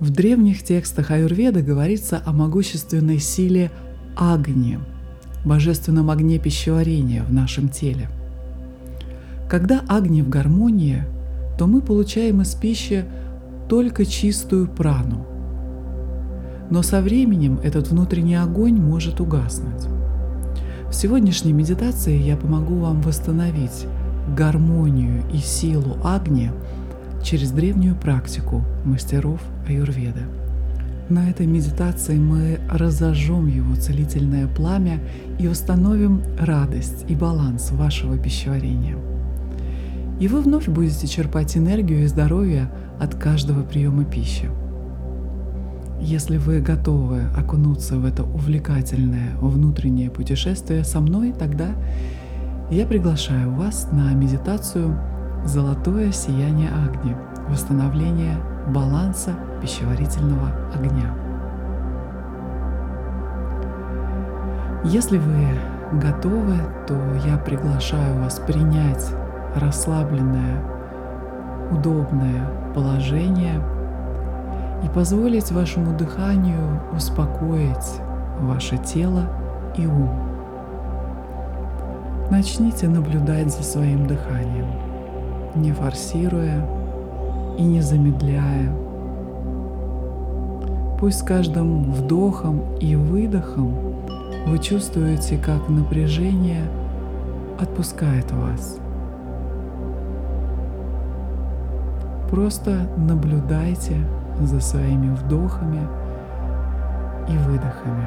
В древних текстах Аюрведы говорится о могущественной силе Агни, божественном огне пищеварения в нашем теле. Когда Агни в гармонии, то мы получаем из пищи только чистую прану. Но со временем этот внутренний огонь может угаснуть. В сегодняшней медитации я помогу вам восстановить гармонию и силу Агни через древнюю практику мастеров Аюрведа. На этой медитации мы разожжем его целительное пламя и восстановим радость и баланс вашего пищеварения. И вы вновь будете черпать энергию и здоровье от каждого приема пищи. Если вы готовы окунуться в это увлекательное внутреннее путешествие со мной, тогда я приглашаю вас на медитацию «Золотое сияние Агни» – восстановление баланса пищеварительного огня. Если вы готовы, то я приглашаю вас принять расслабленное, удобное положение и позволить вашему дыханию успокоить ваше тело и ум. Начните наблюдать за своим дыханием, не форсируя и не замедляя. Пусть с каждым вдохом и выдохом вы чувствуете, как напряжение отпускает вас. Просто наблюдайте за своими вдохами и выдохами.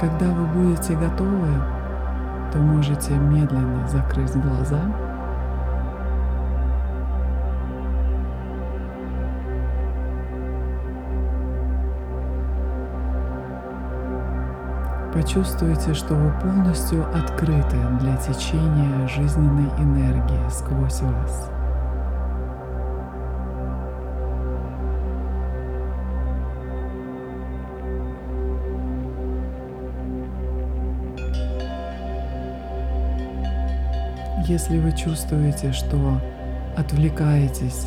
Когда вы будете готовы, то можете медленно закрыть глаза. Почувствуйте, что вы полностью открыты для течения жизненной энергии сквозь вас. Если вы чувствуете, что отвлекаетесь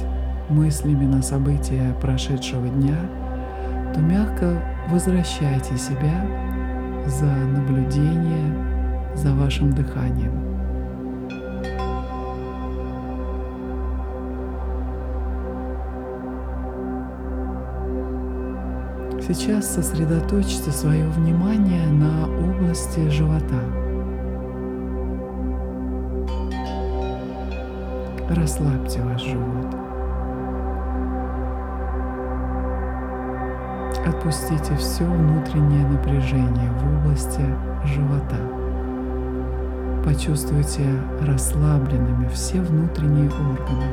мыслями на события прошедшего дня, то мягко возвращайте себя за наблюдение за вашим дыханием. Сейчас сосредоточьте свое внимание на области живота. Расслабьте ваш живот. Отпустите все внутреннее напряжение в области живота. Почувствуйте расслабленными все внутренние органы.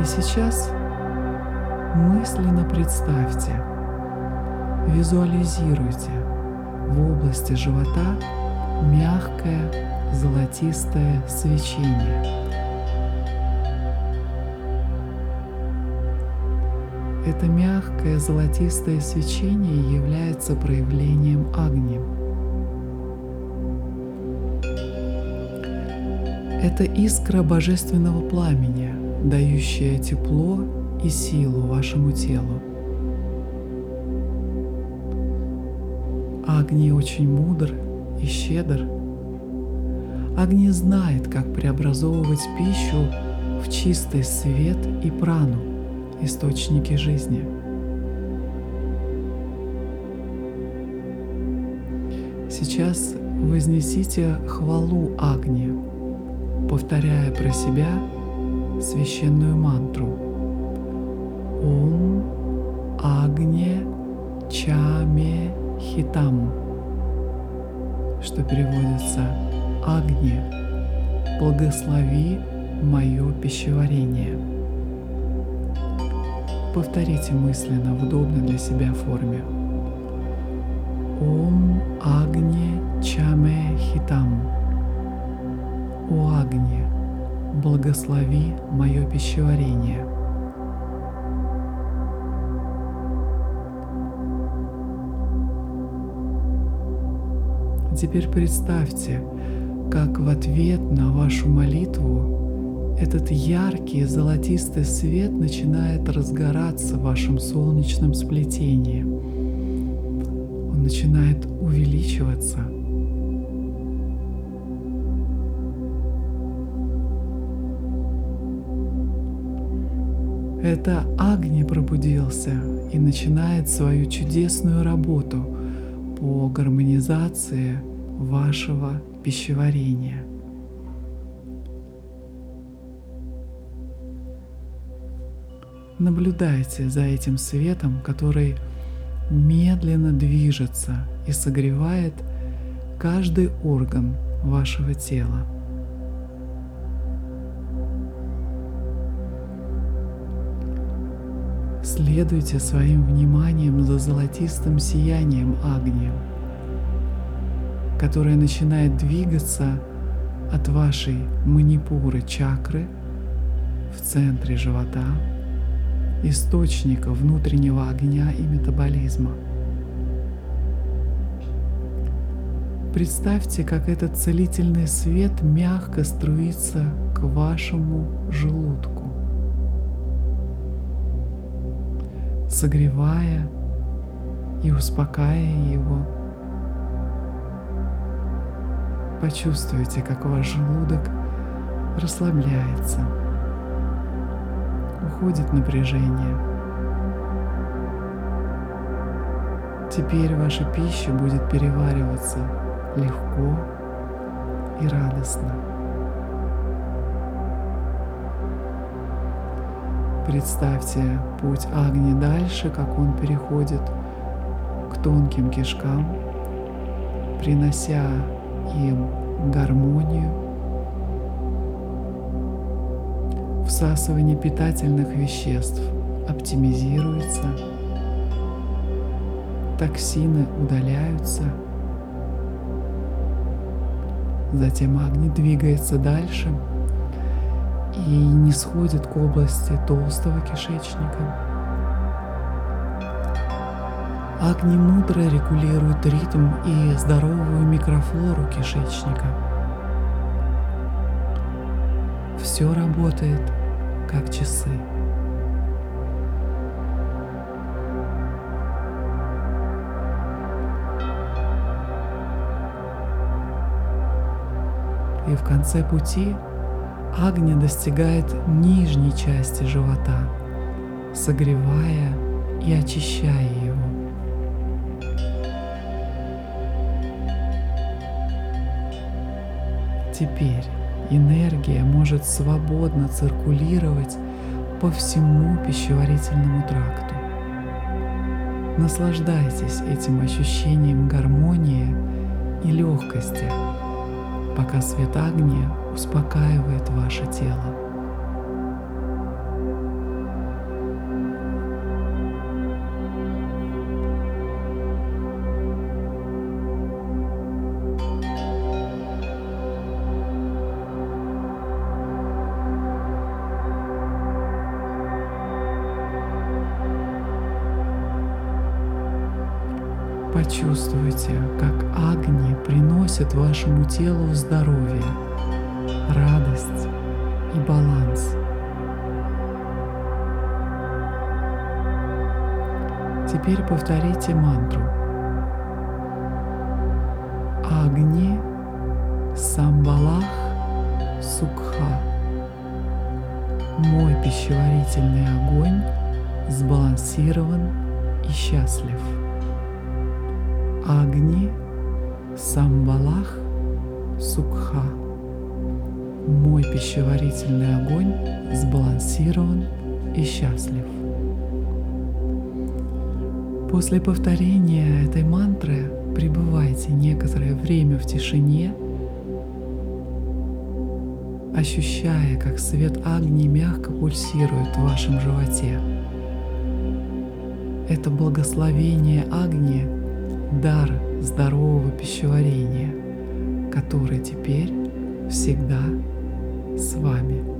И сейчас мысленно представьте, визуализируйте – в области живота мягкое золотистое свечение. Это мягкое золотистое свечение является проявлением огня. Это искра божественного пламени, дающая тепло и силу вашему телу. Агни очень мудр и щедр. Агни знает, как преобразовывать пищу в чистый свет и прану, источники жизни. Сейчас вознесите хвалу Агни, повторяя про себя священную мантру. Ом Агне Чаме Хитам, что переводится «Агни, благослови мое пищеварение». Повторите мысленно в удобной для себя форме. Ом Агни Чаме Хитам. О Агни, благослови мое пищеварение – Теперь представьте, как в ответ на вашу молитву этот яркий золотистый свет начинает разгораться в вашем солнечном сплетении. Он начинает увеличиваться – Это Агни пробудился и начинает свою чудесную работу по гармонизации вашего пищеварения. Наблюдайте за этим светом, который медленно движется и согревает каждый орган вашего тела. Следуйте своим вниманием за золотистым сиянием огня, которое начинает двигаться от вашей манипуры чакры в центре живота, источника внутреннего огня и метаболизма. Представьте, как этот целительный свет мягко струится к вашему желудку. Согревая и успокаивая его. Почувствуйте, как ваш желудок расслабляется, уходит напряжение. Теперь ваша пища будет перевариваться легко и радостно. Представьте путь Агни дальше, как он переходит к тонким кишкам, принося им гармонию, всасывание питательных веществ. Оптимизируется, токсины удаляются, затем Агни двигается дальше – и не сходит к области толстого кишечника. Агни мудро регулирует ритм и здоровую микрофлору кишечника. Все работает как часы. И в конце пути Агня достигает нижней части живота, согревая и очищая его. Теперь энергия может свободно циркулировать по всему пищеварительному тракту. Наслаждайтесь этим ощущением гармонии и легкости, пока свет огня успокаивает ваше тело. Почувствуйте, как огни приносят вашему телу здоровье, радость и баланс. Теперь повторите мантру. Агни Самбалах Сукха. Мой пищеварительный огонь сбалансирован и счастлив. Агни Самбалах Сукха. Мой пищеварительный огонь сбалансирован и счастлив. После повторения этой мантры пребывайте некоторое время в тишине, ощущая, как свет огни мягко пульсирует в вашем животе. Это благословение огни – дар здорового пищеварения, который теперь всегда с вами.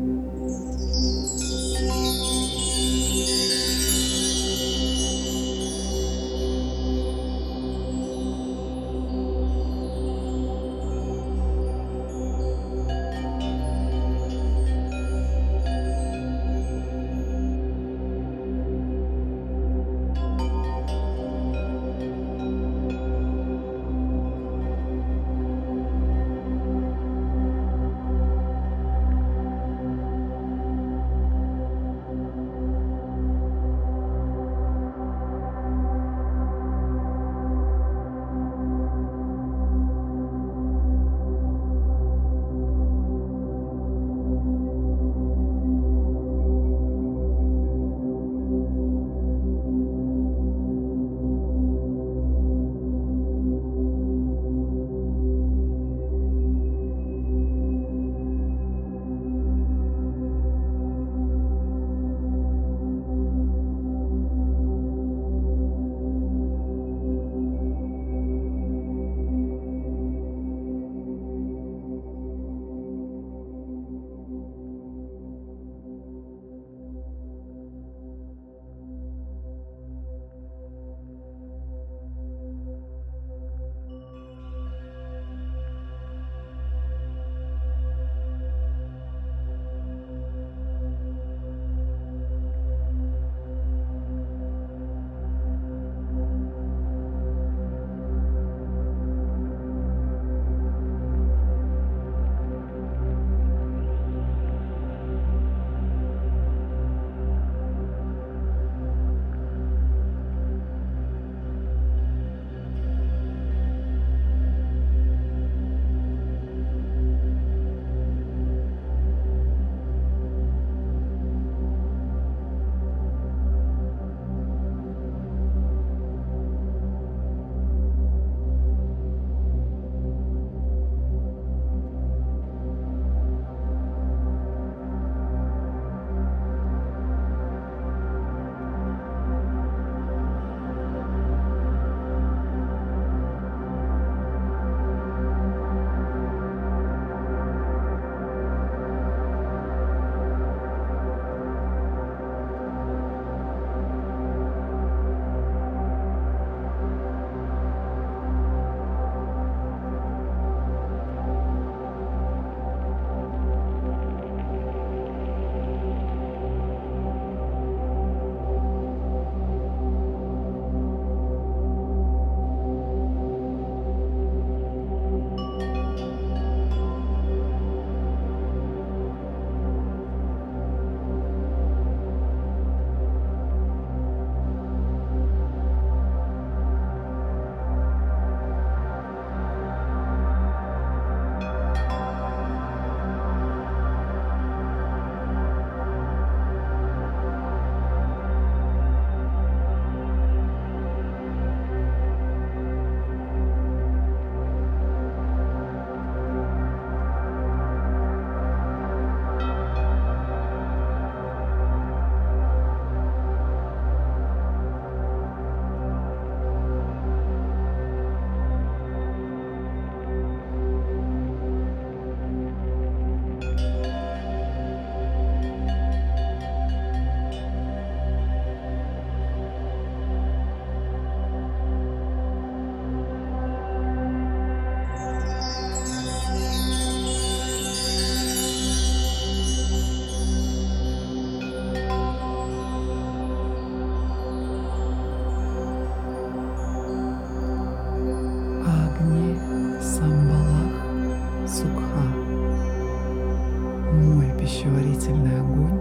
Пищеварительный огонь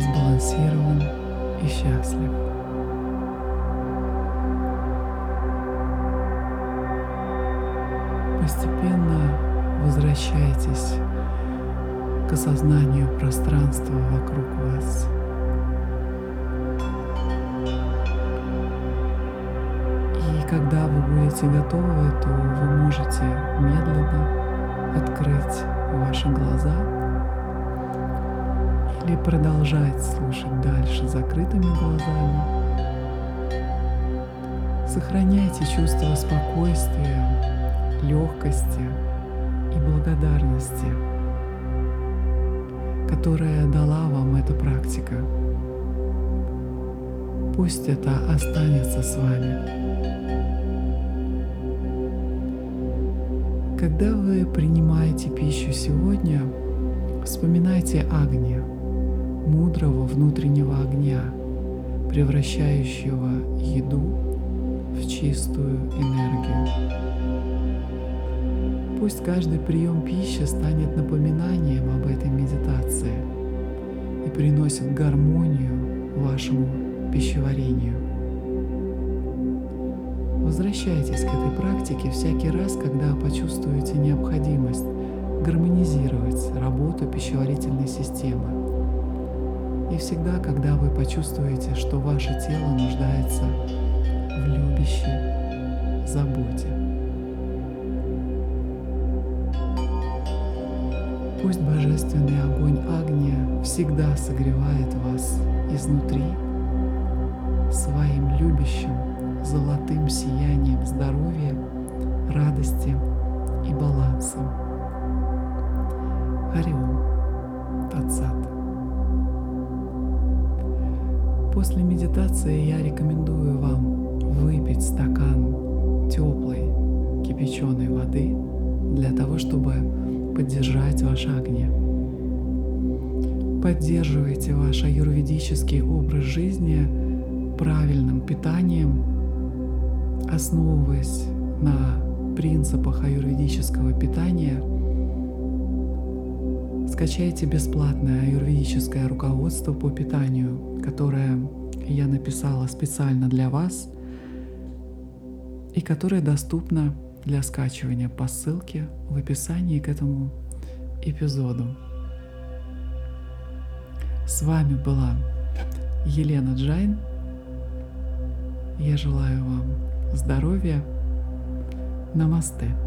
сбалансирован и счастлив. Постепенно возвращайтесь к осознанию пространства вокруг вас. И когда вы будете готовы, то вы можете медленно открыть ваши глаза или продолжать слушать дальше закрытыми глазами. Сохраняйте чувство спокойствия, легкости и благодарности, которая дала вам эта практика. Пусть это останется с вами. Когда вы принимаете пищу сегодня, вспоминайте Агния, мудрого внутреннего огня, превращающего еду в чистую энергию. Пусть каждый прием пищи станет напоминанием об этой медитации и приносит гармонию вашему пищеварению. Возвращайтесь к этой практике всякий раз, когда почувствуете необходимость гармонизировать работу пищеварительной системы. И всегда, когда вы почувствуете, что ваше тело нуждается в любящей заботе. Пусть божественный огонь Агния всегда согревает вас изнутри своим любящим золотым сиянием здоровья, радости и баланса. Хариум Татсат. После медитации я рекомендую вам выпить стакан теплой кипяченой воды для того, чтобы поддержать ваш огне. Поддерживайте ваш аюрведический образ жизни правильным питанием основываясь на принципах аюрведического питания, скачайте бесплатное аюрведическое руководство по питанию, которое я написала специально для вас и которое доступно для скачивания по ссылке в описании к этому эпизоду. С вами была Елена Джайн. Я желаю вам здоровья. Намасте.